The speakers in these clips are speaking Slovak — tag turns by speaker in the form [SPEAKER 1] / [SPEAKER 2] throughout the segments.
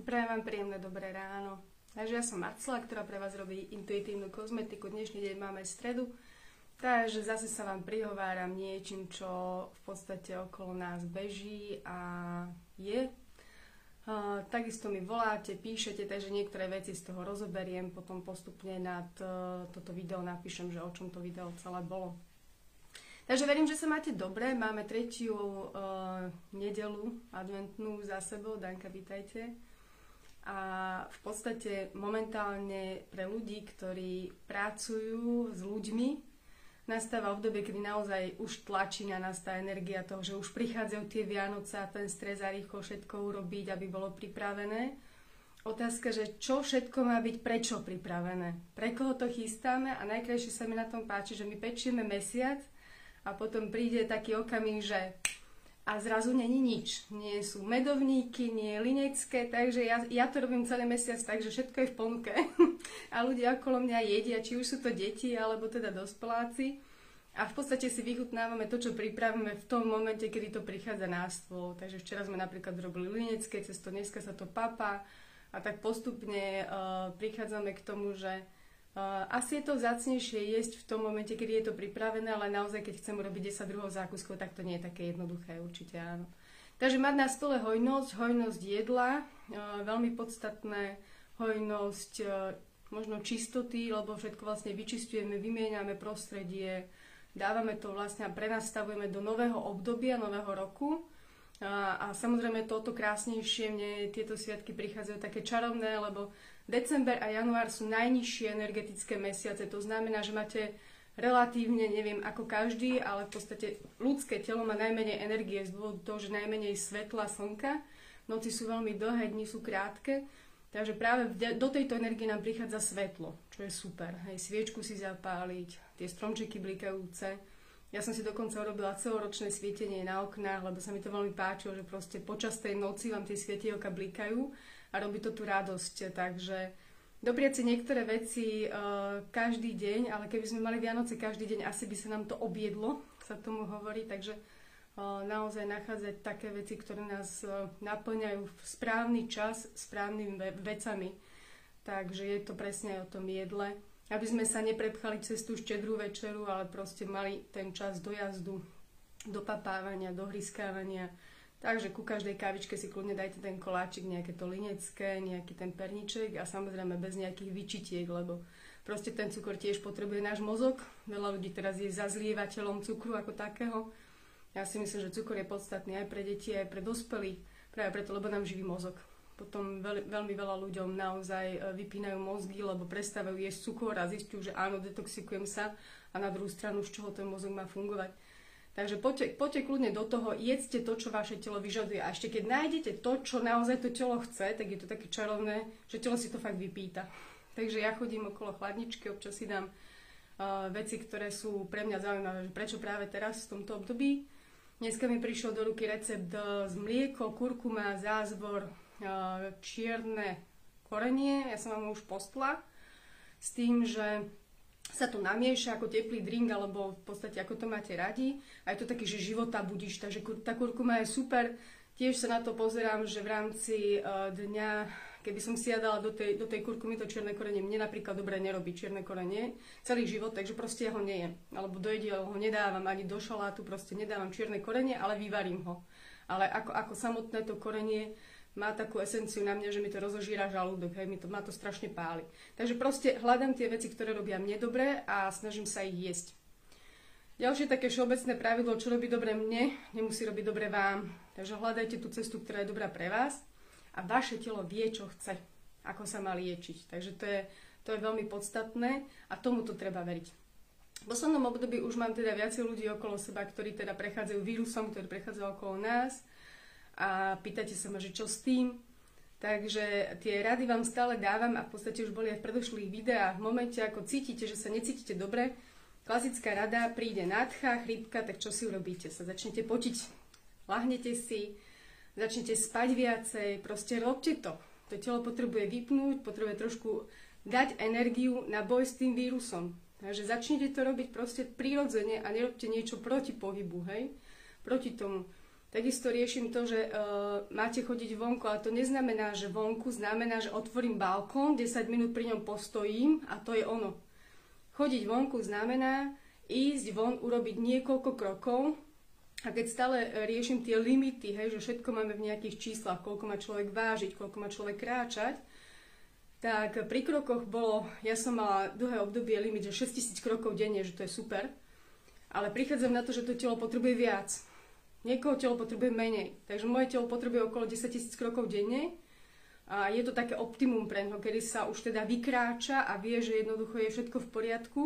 [SPEAKER 1] Prajem vám príjemné dobré ráno. Takže ja som Marcela, ktorá pre vás robí intuitívnu kozmetiku. Dnešný deň máme stredu. Takže zase sa vám prihováram niečím, čo v podstate okolo nás beží a je. Uh, takisto mi voláte, píšete, takže niektoré veci z toho rozoberiem, potom postupne nad uh, toto video napíšem, že o čom to video celé bolo. Takže verím, že sa máte dobre. Máme tretiu uh, nedelu adventnú za sebou. Danka, vítajte. A v podstate momentálne pre ľudí, ktorí pracujú s ľuďmi, nastáva obdobie, kedy naozaj už tlačí na nás tá energia toho, že už prichádzajú tie Vianoce a ten stres a rýchlo všetko urobiť, aby bolo pripravené. Otázka, že čo všetko má byť prečo pripravené, pre koho to chystáme a najkrajšie sa mi na tom páči, že my pečieme mesiac a potom príde taký okamih, že a zrazu není nič. Nie sú medovníky, nie linecké, takže ja, ja to robím celý mesiac tak, že všetko je v ponuke. a ľudia okolo mňa jedia, či už sú to deti, alebo teda dospeláci. A v podstate si vychutnávame to, čo pripravíme v tom momente, kedy to prichádza na stôl. Takže včera sme napríklad robili linecké cesto, dneska sa to papa a tak postupne uh, prichádzame k tomu, že asi je to vzácnejšie jesť v tom momente, kedy je to pripravené, ale naozaj, keď chcem urobiť 10 druhov zákuskov, tak to nie je také jednoduché, určite áno. Takže mať na stole hojnosť, hojnosť jedla, uh, veľmi podstatné, hojnosť uh, možno čistoty, lebo všetko vlastne vyčistujeme, vymieňame prostredie, dávame to vlastne a prenastavujeme do nového obdobia, nového roku. A, a samozrejme toto krásnejšie, mne tieto sviatky prichádzajú také čarovné, lebo December a január sú najnižšie energetické mesiace, to znamená, že máte relatívne, neviem ako každý, ale v podstate ľudské telo má najmenej energie z dôvodu toho, že najmenej svetla slnka. Noci sú veľmi dlhé, dni sú krátke, takže práve do tejto energie nám prichádza svetlo, čo je super. Hej, sviečku si zapáliť, tie stromčeky blikajúce. Ja som si dokonca urobila celoročné svietenie na oknách, lebo sa mi to veľmi páčilo, že proste počas tej noci vám tie svietielka blikajú a robí to tú radosť. Takže dobrieť si niektoré veci uh, každý deň, ale keby sme mali Vianoce každý deň, asi by sa nám to objedlo, sa tomu hovorí, takže uh, naozaj nachádzať také veci, ktoré nás uh, naplňajú v správny čas správnymi ve- vecami. Takže je to presne aj o tom jedle. Aby sme sa neprepchali cez tú štedrú večeru, ale proste mali ten čas dojazdu, dopapávania, dohryskávania, Takže ku každej kávičke si kľudne dajte ten koláčik, nejaké to linecké, nejaký ten perniček a samozrejme bez nejakých vyčitiek, lebo proste ten cukor tiež potrebuje náš mozog. Veľa ľudí teraz je zazlievateľom cukru ako takého. Ja si myslím, že cukor je podstatný aj pre deti, aj pre dospelých, práve preto, lebo nám živí mozog. Potom veľ, veľmi veľa ľuďom naozaj e, vypínajú mozgy, lebo prestávajú jesť cukor a zistujú, že áno, detoxikujem sa a na druhú stranu, z čoho ten mozog má fungovať Takže poďte, poďte kľudne do toho, jedzte to, čo vaše telo vyžaduje. A ešte keď nájdete to, čo naozaj to telo chce, tak je to také čarovné, že telo si to fakt vypýta. Takže ja chodím okolo chladničky, občas si dám uh, veci, ktoré sú pre mňa zaujímavé, prečo práve teraz v tomto období. Dneska mi prišiel do ruky recept z mlieko, kurkuma, zázvor, uh, čierne korenie. Ja som vám už postla s tým, že sa to namieša ako teplý drink, alebo v podstate ako to máte radi. A je to taký, že života budíš, takže tá kurkuma je super. Tiež sa na to pozerám, že v rámci uh, dňa, keby som si ja do tej, do tej kurkumy to čierne korenie, mne napríklad dobre nerobí čierne korenie celý život, takže proste ja ho nejem. Alebo do jedla ho nedávam ani do šalátu, proste nedávam čierne korenie, ale vyvarím ho. Ale ako, ako samotné to korenie má takú esenciu na mňa, že mi to rozožíra žalúdok, hej, mi to, má to strašne páli. Takže proste hľadám tie veci, ktoré robia mne dobre a snažím sa ich jesť. Ďalšie také všeobecné pravidlo, čo robí dobre mne, nemusí robiť dobre vám. Takže hľadajte tú cestu, ktorá je dobrá pre vás a vaše telo vie, čo chce, ako sa má liečiť. Takže to je, to je veľmi podstatné a tomu to treba veriť. V poslednom období už mám teda viacej ľudí okolo seba, ktorí teda prechádzajú vírusom, ktorí prechádzajú okolo nás a pýtate sa ma, že čo s tým. Takže tie rady vám stále dávam a v podstate už boli aj v predošlých videách. V momente, ako cítite, že sa necítite dobre, klasická rada, príde nádcha, chrípka, tak čo si urobíte? Sa začnete potiť, lahnete si, začnete spať viacej, proste robte to. To telo potrebuje vypnúť, potrebuje trošku dať energiu na boj s tým vírusom. Takže začnite to robiť proste prirodzene a nerobte niečo proti pohybu, hej? Proti tomu. Takisto riešim to, že uh, máte chodiť vonku, ale to neznamená, že vonku znamená, že otvorím balkón, 10 minút pri ňom postojím a to je ono. Chodiť vonku znamená ísť von, urobiť niekoľko krokov a keď stále riešim tie limity, hej, že všetko máme v nejakých číslach, koľko má človek vážiť, koľko má človek kráčať, tak pri krokoch bolo, ja som mala dlhé obdobie limit, že 6000 krokov denne, že to je super, ale prichádzam na to, že to telo potrebuje viac Niekoho telo potrebuje menej. Takže moje telo potrebuje okolo 10 tisíc krokov denne a je to také optimum pre ňo, kedy sa už teda vykráča a vie, že jednoducho je všetko v poriadku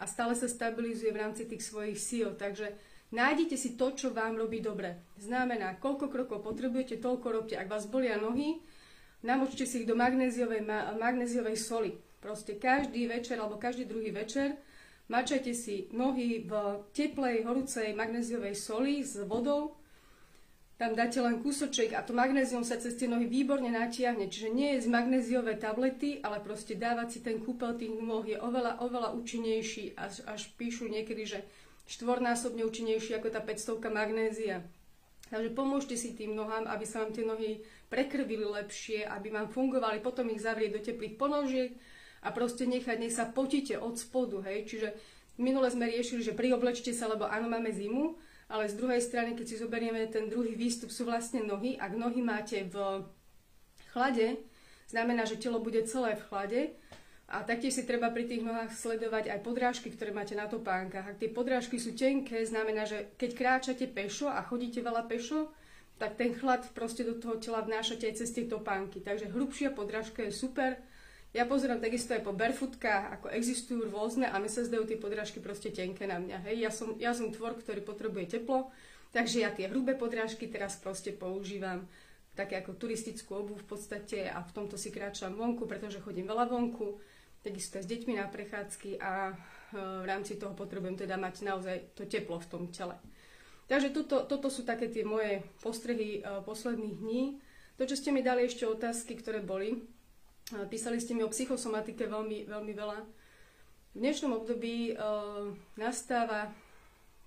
[SPEAKER 1] a stále sa stabilizuje v rámci tých svojich síl. Takže nájdite si to, čo vám robí dobre. Znamená, koľko krokov potrebujete, toľko robte. Ak vás bolia nohy, namočte si ich do magnéziovej, magnéziovej soli. Proste každý večer alebo každý druhý večer Mačajte si nohy v teplej, horúcej magnéziovej soli s vodou. Tam dáte len kúsoček a to magnézium sa cez tie nohy výborne natiahne. Čiže nie je z magnéziové tablety, ale proste dávať si ten kúpel tých nôh je oveľa, oveľa účinnejší. Až, až píšu niekedy, že štvornásobne účinnejší ako tá 500 magnézia. Takže pomôžte si tým nohám, aby sa vám tie nohy prekrvili lepšie, aby vám fungovali, potom ich zavrieť do teplých ponožiek a proste nechať, nech sa potíte od spodu, hej. Čiže minule sme riešili, že prioblečte sa, lebo áno, máme zimu, ale z druhej strany, keď si zoberieme ten druhý výstup, sú vlastne nohy. Ak nohy máte v chlade, znamená, že telo bude celé v chlade, a taktiež si treba pri tých nohách sledovať aj podrážky, ktoré máte na topánkach. Ak tie podrážky sú tenké, znamená, že keď kráčate pešo a chodíte veľa pešo, tak ten chlad proste do toho tela vnášate aj cez tie topánky. Takže hrubšia podrážka je super, ja pozerám takisto aj po barefootkách, ako existujú rôzne a mi sa zdajú tie podrážky proste tenké na mňa. Hej. Ja, som, ja som tvor, ktorý potrebuje teplo, takže ja tie hrubé podrážky teraz proste používam také ako turistickú obu v podstate a v tomto si kráčam vonku, pretože chodím veľa vonku, takisto s deťmi na prechádzky a e, v rámci toho potrebujem teda mať naozaj to teplo v tom tele. Takže toto, toto sú také tie moje postrehy uh, posledných dní. To, čo ste mi dali ešte otázky, ktoré boli, Písali ste mi o psychosomatike veľmi, veľmi veľa. V dnešnom období uh, nastáva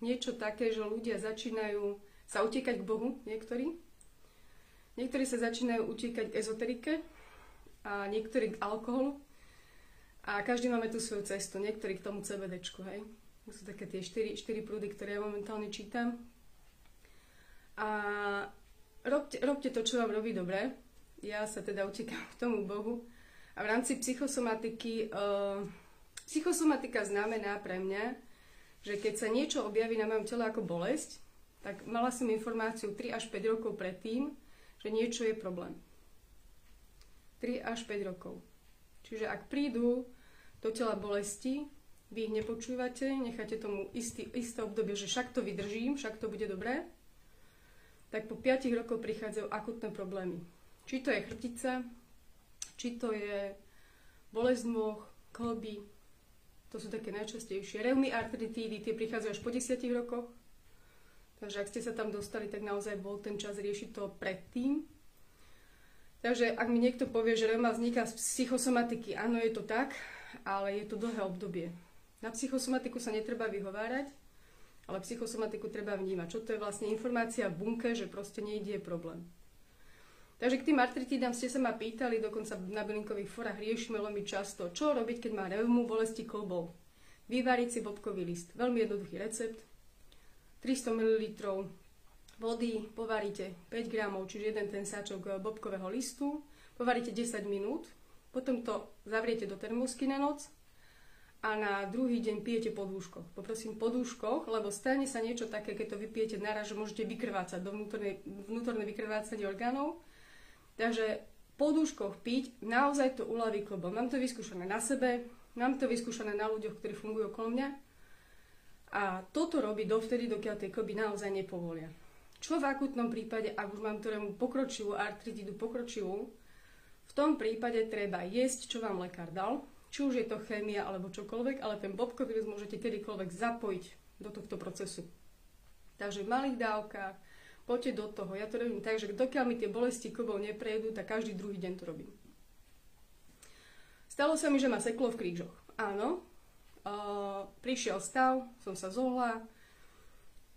[SPEAKER 1] niečo také, že ľudia začínajú sa utekať k Bohu, niektorí. Niektorí sa začínajú utekať k ezoterike a niektorí k alkoholu. A každý máme tú svoju cestu, niektorí k tomu CBDčku, hej. To sú také tie štyri, štyri prúdy, ktoré ja momentálne čítam. A robte, robte to, čo vám robí dobre. Ja sa teda utekám k tomu Bohu a v rámci psychosomatiky, uh, psychosomatika znamená pre mňa, že keď sa niečo objaví na mojom tele ako bolesť, tak mala som informáciu 3 až 5 rokov predtým, že niečo je problém. 3 až 5 rokov. Čiže ak prídu do tela bolesti, vy ich nepočúvate, necháte tomu istý, isté obdobie, že však to vydržím, však to bude dobré, tak po 5 rokoch prichádzajú akutné problémy. Či to je chrbtica, či to je bolesť nôh, kolby, to sú také najčastejšie. Reumy, artritídy, tie prichádzajú až po 10 rokoch. Takže ak ste sa tam dostali, tak naozaj bol ten čas riešiť to predtým. Takže ak mi niekto povie, že reuma vzniká z psychosomatiky, áno, je to tak, ale je to dlhé obdobie. Na psychosomatiku sa netreba vyhovárať, ale psychosomatiku treba vnímať. Čo to je vlastne informácia v bunke, že proste nejde je problém. Takže k tým artritídam ste sa ma pýtali, dokonca na bylinkových forách riešime veľmi často, čo robiť, keď má reumu, bolesti kolbov. Vyvariť si bobkový list. Veľmi jednoduchý recept. 300 ml vody, povaríte 5 gramov, čiže jeden ten sáčok bobkového listu, povaríte 10 minút, potom to zavriete do termosky na noc a na druhý deň pijete po dúškoch. Poprosím po dúškoch, lebo stane sa niečo také, keď to vypijete naraz, že môžete vykrvácať do vnútorné, vnútorné vykrvácanie orgánov Takže po dúškoch piť naozaj to uľaví klobom. Mám to vyskúšané na sebe, mám to vyskúšané na ľuďoch, ktorí fungujú okolo mňa. A toto robí dovtedy, dokiaľ tie kloby naozaj nepovolia. Čo v akutnom prípade, ak už mám ktorému pokročivú artritidu pokročivú, v tom prípade treba jesť, čo vám lekár dal, či už je to chémia alebo čokoľvek, ale ten bobkový môžete kedykoľvek zapojiť do tohto procesu. Takže v malých dávkach, poďte do toho. Ja to robím tak, že dokiaľ mi tie bolesti klbov neprejdú, tak každý druhý deň to robím. Stalo sa mi, že ma seklo v krížoch. Áno, uh, prišiel stav, som sa zohla,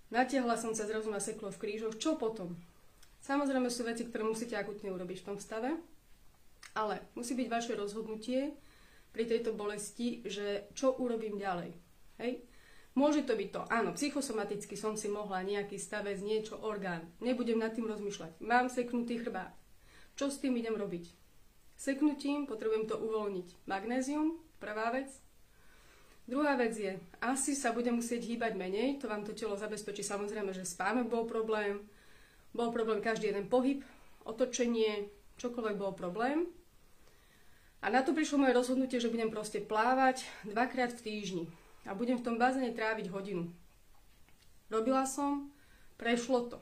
[SPEAKER 1] Natiahla som sa zrazu na seklo v krížoch. Čo potom? Samozrejme sú veci, ktoré musíte akutne urobiť v tom stave, ale musí byť vaše rozhodnutie pri tejto bolesti, že čo urobím ďalej. Hej? Môže to byť to, áno, psychosomaticky som si mohla nejaký stavec, niečo, orgán. Nebudem nad tým rozmýšľať. Mám seknutý chrbát. Čo s tým idem robiť? Seknutím potrebujem to uvoľniť. Magnézium, prvá vec. Druhá vec je, asi sa budem musieť hýbať menej, to vám to telo zabezpečí samozrejme, že spánok bol problém, bol problém každý jeden pohyb, otočenie, čokoľvek bol problém. A na to prišlo moje rozhodnutie, že budem proste plávať dvakrát v týždni a budem v tom bazéne tráviť hodinu. Robila som, prešlo to.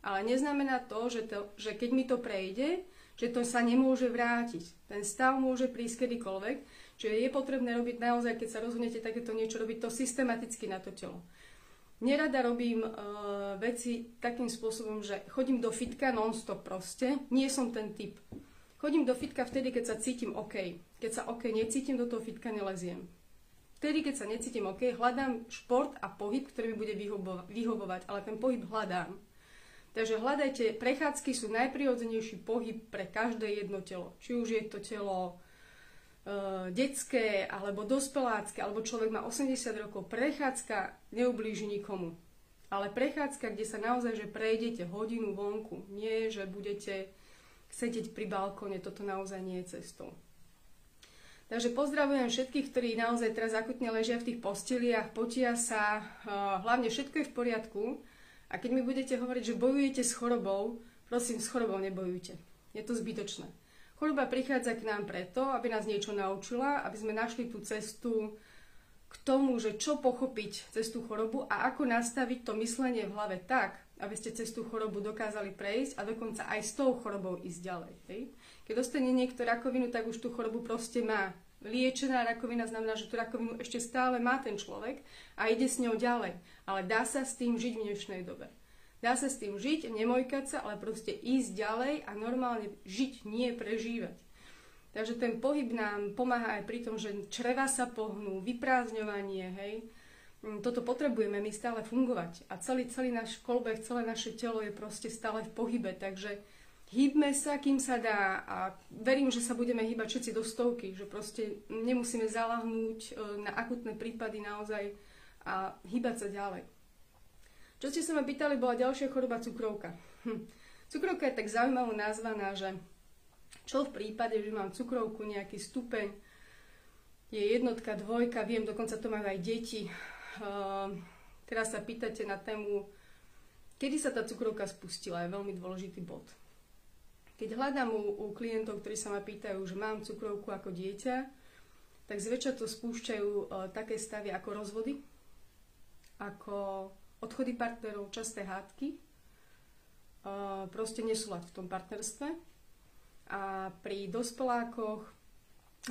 [SPEAKER 1] Ale neznamená to, že, to, že keď mi to prejde, že to sa nemôže vrátiť. Ten stav môže prísť kedykoľvek Čiže je potrebné robiť naozaj, keď sa rozhodnete takéto niečo, robiť to systematicky na to telo. Nerada robím uh, veci takým spôsobom, že chodím do fitka non-stop proste. Nie som ten typ. Chodím do fitka vtedy, keď sa cítim OK. Keď sa OK necítim, do toho fitka neleziem. Vtedy, keď sa necítim OK, hľadám šport a pohyb, ktorý mi bude vyhovovať, ale ten pohyb hľadám. Takže hľadajte, prechádzky sú najprirodzenejší pohyb pre každé jedno telo. Či už je to telo uh, detské alebo dospelácké, alebo človek má 80 rokov, prechádzka neublíži nikomu. Ale prechádzka, kde sa naozaj, že prejdete hodinu vonku, nie, že budete sedieť pri balkóne, toto naozaj nie je cestou. Takže pozdravujem všetkých, ktorí naozaj teraz akutne ležia v tých posteliach, potia sa, uh, hlavne všetko je v poriadku. A keď mi budete hovoriť, že bojujete s chorobou, prosím, s chorobou nebojujte. Je to zbytočné. Choroba prichádza k nám preto, aby nás niečo naučila, aby sme našli tú cestu k tomu, že čo pochopiť cez tú chorobu a ako nastaviť to myslenie v hlave tak, aby ste cez tú chorobu dokázali prejsť a dokonca aj s tou chorobou ísť ďalej. Hej? Keď dostane niekto rakovinu, tak už tú chorobu proste má. Liečená rakovina znamená, že tú rakovinu ešte stále má ten človek a ide s ňou ďalej. Ale dá sa s tým žiť v dnešnej dobe. Dá sa s tým žiť, nemojkať sa, ale proste ísť ďalej a normálne žiť, nie prežívať. Takže ten pohyb nám pomáha aj pri tom, že čreva sa pohnú, vyprázdňovanie, hej. Mm, toto potrebujeme my stále fungovať. A celý, celý náš kolbeh, celé naše telo je proste stále v pohybe, takže hýbme sa, kým sa dá a verím, že sa budeme hýbať všetci do stovky, že proste nemusíme zalahnúť e, na akutné prípady naozaj a hýbať sa ďalej. Čo ste sa ma pýtali, bola ďalšia choroba cukrovka. Hm. Cukrovka je tak zaujímavo nazvaná, že čo v prípade, že mám cukrovku, nejaký stupeň, je jednotka, dvojka, viem, dokonca to majú aj deti. Uh, teraz sa pýtate na tému, kedy sa tá cukrovka spustila, je veľmi dôležitý bod. Keď hľadám u, u klientov, ktorí sa ma pýtajú, že mám cukrovku ako dieťa, tak zväčša to spúšťajú uh, také stavy ako rozvody, ako odchody partnerov, časté hádky, proste nesúlad v tom partnerstve. A pri dospelákoch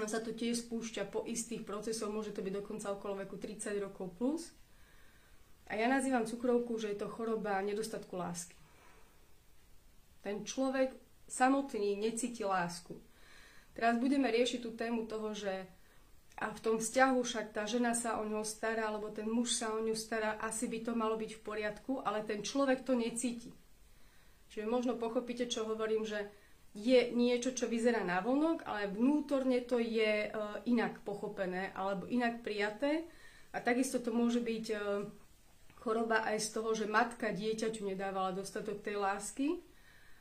[SPEAKER 1] sa to tiež spúšťa po istých procesoch, môže to byť dokonca okolo veku 30 rokov plus. A ja nazývam cukrovku, že je to choroba nedostatku lásky. Ten človek samotný necíti lásku. Teraz budeme riešiť tú tému toho, že a v tom vzťahu však tá žena sa o ňo stará, alebo ten muž sa o ňu stará, asi by to malo byť v poriadku, ale ten človek to necíti. Čiže možno pochopíte, čo hovorím, že je niečo, čo vyzerá na vonok, ale vnútorne to je e, inak pochopené alebo inak prijaté. A takisto to môže byť e, choroba aj z toho, že matka dieťaťu nedávala dostatok tej lásky,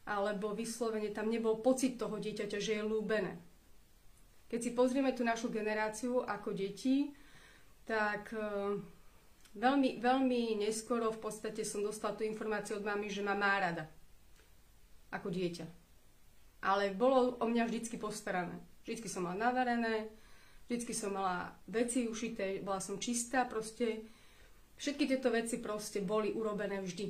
[SPEAKER 1] alebo vyslovene tam nebol pocit toho dieťaťa, že je lúbené. Keď si pozrieme tú našu generáciu ako deti, tak uh, veľmi, veľmi neskoro v podstate som dostala tú informáciu od mami, že ma má rada ako dieťa. Ale bolo o mňa vždycky postarané. Vždycky som mala navarené, vždycky som mala veci ušité, bola som čistá, proste všetky tieto veci proste boli urobené vždy.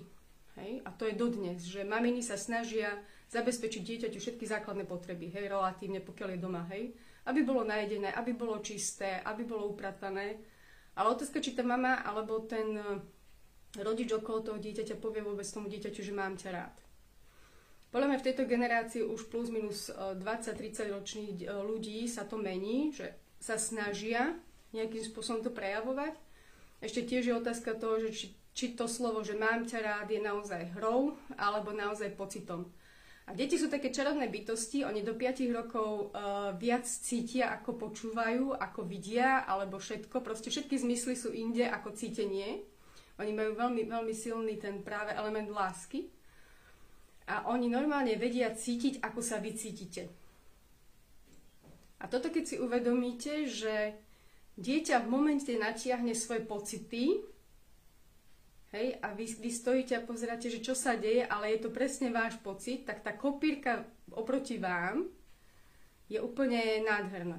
[SPEAKER 1] Hej? A to je dodnes, že maminy sa snažia zabezpečiť dieťaťu všetky základné potreby, hej, relatívne, pokiaľ je doma, hej aby bolo najedené, aby bolo čisté, aby bolo upratané. Ale otázka, či tá mama alebo ten e, rodič okolo toho dieťaťa povie vôbec tomu dieťaťu, že mám ťa rád. Podľa mňa v tejto generácii už plus minus 20-30 e, ročných e, ľudí sa to mení, že sa snažia nejakým spôsobom to prejavovať. Ešte tiež je otázka toho, že či či to slovo, že mám ťa rád, je naozaj hrou, alebo naozaj pocitom. A deti sú také čarovné bytosti, oni do 5 rokov uh, viac cítia, ako počúvajú, ako vidia, alebo všetko. Proste všetky zmysly sú inde ako cítenie. Oni majú veľmi, veľmi silný ten práve element lásky. A oni normálne vedia cítiť, ako sa vy cítite. A toto keď si uvedomíte, že dieťa v momente natiahne svoje pocity, hej, a vy, vy stojíte a pozeráte, že čo sa deje, ale je to presne váš pocit, tak tá kopírka oproti vám je úplne nádherná.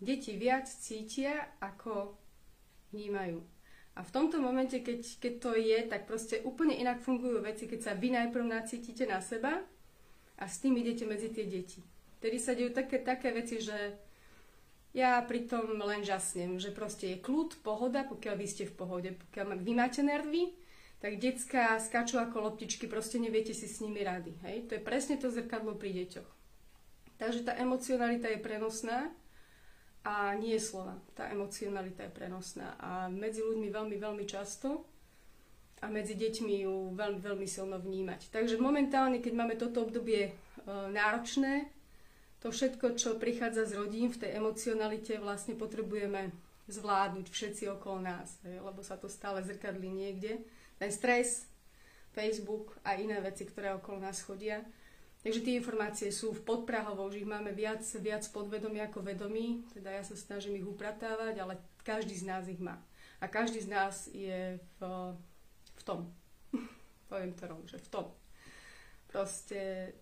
[SPEAKER 1] Deti viac cítia, ako vnímajú. A v tomto momente, keď, keď to je, tak proste úplne inak fungujú veci, keď sa vy najprv nacítite na seba a s tým idete medzi tie deti. Tedy sa dejú také, také veci, že ja pritom len žasnem, že proste je kľud, pohoda, pokiaľ vy ste v pohode. Pokiaľ vy máte nervy, tak detská skáču ako loptičky, proste neviete si s nimi rady. Hej? To je presne to zrkadlo pri deťoch. Takže tá emocionalita je prenosná a nie je slova. Tá emocionalita je prenosná a medzi ľuďmi veľmi, veľmi často a medzi deťmi ju veľmi, veľmi silno vnímať. Takže momentálne, keď máme toto obdobie e, náročné, to všetko, čo prichádza z rodín v tej emocionalite, vlastne potrebujeme zvládnuť všetci okolo nás, lebo sa to stále zrkadlí niekde. Ten stres, Facebook a iné veci, ktoré okolo nás chodia. Takže tie informácie sú v podprahovou, že ich máme viac, viac podvedomí ako vedomí, teda ja sa snažím ich upratávať, ale každý z nás ich má. A každý z nás je v, v tom. Poviem to rovno, že v tom. Proste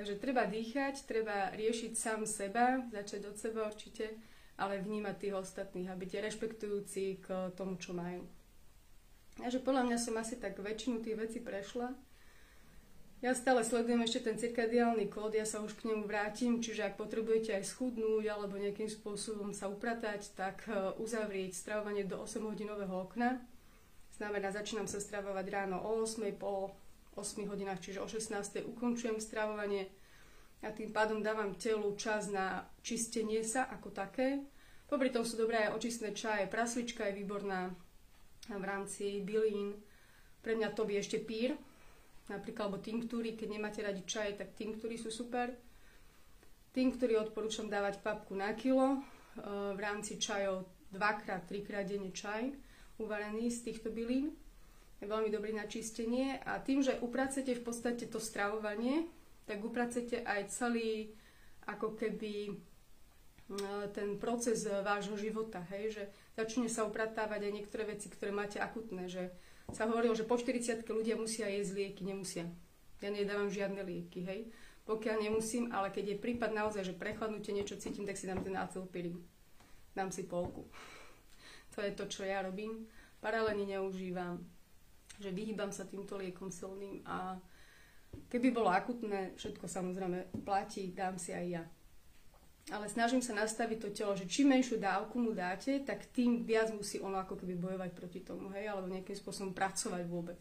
[SPEAKER 1] Takže treba dýchať, treba riešiť sám seba, začať od seba určite, ale vnímať tých ostatných a byť rešpektujúci k tomu, čo majú. Takže podľa mňa som asi tak väčšinu tých vecí prešla. Ja stále sledujem ešte ten cirkadiálny kód, ja sa už k nemu vrátim, čiže ak potrebujete aj schudnúť alebo nejakým spôsobom sa upratať, tak e, uzavrieť stravovanie do 8-hodinového okna. Znamená, začínam sa stravovať ráno o 8, po 8 hodinách, čiže o 16. ukončujem stravovanie a tým pádom dávam telu čas na čistenie sa ako také. Popri tom sú dobré aj očistné čaje, praslička je výborná v rámci bylín. Pre mňa to je ešte pír, napríklad, alebo tinktúry, keď nemáte radi čaje, tak tinktúry sú super. Tinktúry odporúčam dávať papku na kilo, e, v rámci čajov dvakrát, trikrát denne čaj uvarený z týchto bylín veľmi dobrý na čistenie a tým, že upracete v podstate to stravovanie, tak upracete aj celý ako keby e, ten proces vášho života, hej, že začne sa upratávať aj niektoré veci, ktoré máte akutné, že sa hovorilo, že po 40 ľudia musia jesť lieky, nemusia. Ja nedávam žiadne lieky, hej. Pokiaľ nemusím, ale keď je prípad naozaj, že prechladnutie niečo cítim, tak si dám ten acylpirín. Dám si polku. To je to, čo ja robím. Paralelne neužívam že vyhýbam sa týmto liekom silným a keby bolo akutné, všetko samozrejme platí, dám si aj ja. Ale snažím sa nastaviť to telo, že čím menšiu dávku mu dáte, tak tým viac musí ono ako keby bojovať proti tomu, hej, alebo nejakým spôsobom pracovať vôbec.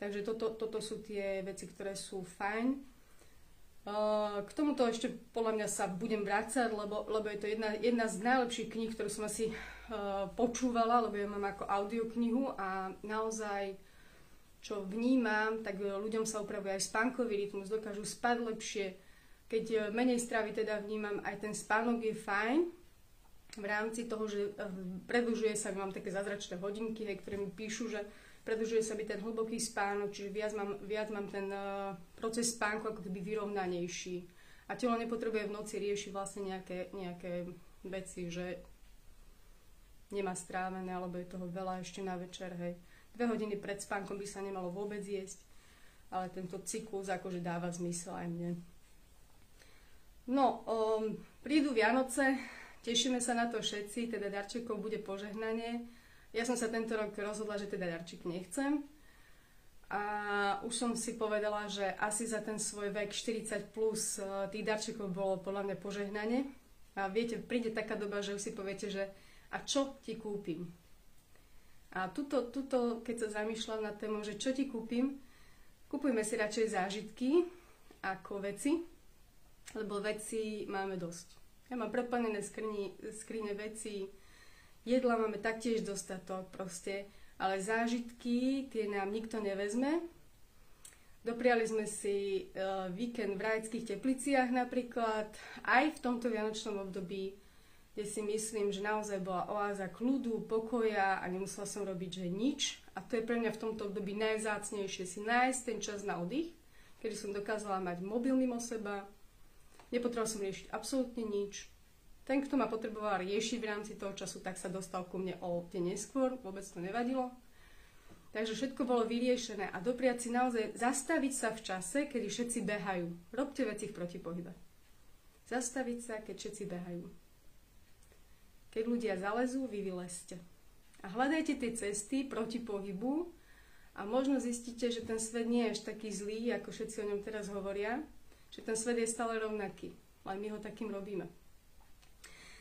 [SPEAKER 1] Takže toto, toto sú tie veci, ktoré sú fajn. K tomuto ešte podľa mňa sa budem vrácať, lebo, lebo je to jedna, jedna z najlepších kníh, ktorú som asi uh, počúvala, lebo ja mám ako audioknihu a naozaj čo vnímam, tak ľuďom sa upravuje aj spánkový rytmus, dokážu spať lepšie. Keď uh, menej stravy teda vnímam, aj ten spánok je fajn, v rámci toho, že uh, predlžuje sa, mám také zázračné hodinky, ktoré mi píšu, že predlžuje sa mi ten hlboký spánok, čiže viac mám, viac mám ten uh, proces spánku ako keby vyrovnanejší. A telo nepotrebuje v noci riešiť vlastne nejaké, nejaké veci, že nemá strávené, alebo je toho veľa ešte na večer, hej. Dve hodiny pred spánkom by sa nemalo vôbec jesť, ale tento cyklus akože dáva zmysel aj mne. No, um, prídu Vianoce, tešíme sa na to všetci, teda darčekov bude požehnanie. Ja som sa tento rok rozhodla, že teda darček nechcem. A už som si povedala, že asi za ten svoj vek 40 plus eh, tých darčekov bolo podľa mňa požehnanie. A viete, príde taká doba, že už si poviete, že a čo ti kúpim? A tuto, tuto keď sa zamýšľam na tému, že čo ti kúpim, kúpujme si radšej zážitky ako veci, lebo veci máme dosť. Ja mám preplnené skrine veci, Jedla máme taktiež dostatok, proste ale zážitky tie nám nikto nevezme. Dopriali sme si uh, víkend v rajských tepliciach napríklad, aj v tomto vianočnom období, kde si myslím, že naozaj bola oáza kľudu, pokoja a nemusela som robiť, že nič. A to je pre mňa v tomto období najvzácnejšie si nájsť ten čas na oddych, kedy som dokázala mať mobil mimo seba, nepotrebovala som riešiť absolútne nič. Ten, kto ma potreboval riešiť v rámci toho času, tak sa dostal ku mne o deň neskôr, vôbec to nevadilo. Takže všetko bolo vyriešené a dopriať si naozaj zastaviť sa v čase, kedy všetci behajú. Robte veci v protipohybe. Zastaviť sa, keď všetci behajú. Keď ľudia zalezú, vy vylezte. A hľadajte tie cesty proti pohybu a možno zistíte, že ten svet nie je až taký zlý, ako všetci o ňom teraz hovoria, že ten svet je stále rovnaký, len my ho takým robíme.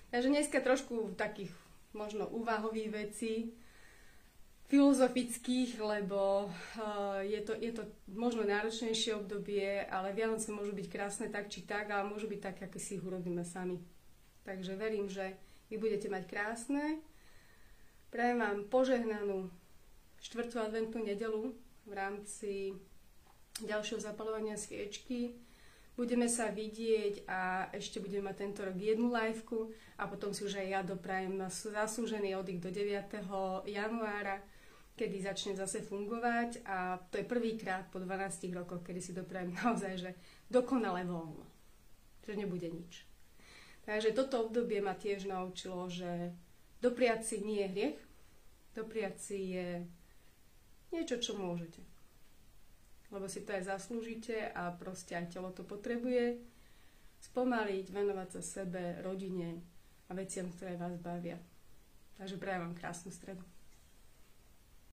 [SPEAKER 1] Takže dneska trošku takých možno úvahových vecí, filozofických, lebo uh, je, to, je to možno náročnejšie obdobie, ale Vianoce môžu byť krásne tak či tak, ale môžu byť tak, ako si ich urobíme sami. Takže verím, že ich budete mať krásne. Prajem vám požehnanú štvrtú adventnú nedelu v rámci ďalšieho zapalovania sviečky. Budeme sa vidieť a ešte budeme mať tento rok jednu liveku a potom si už aj ja doprajem zaslúžený oddych do 9. januára kedy začne zase fungovať a to je prvýkrát po 12 rokoch, kedy si doprajem naozaj, že dokonale voľno. Že nebude nič. Takže toto obdobie ma tiež naučilo, že dopriať si nie je hriech, dopriať si je niečo, čo môžete. Lebo si to aj zaslúžite a proste aj telo to potrebuje. Spomaliť, venovať sa sebe, rodine a veciam, ktoré vás bavia. Takže prajem vám krásnu stredu.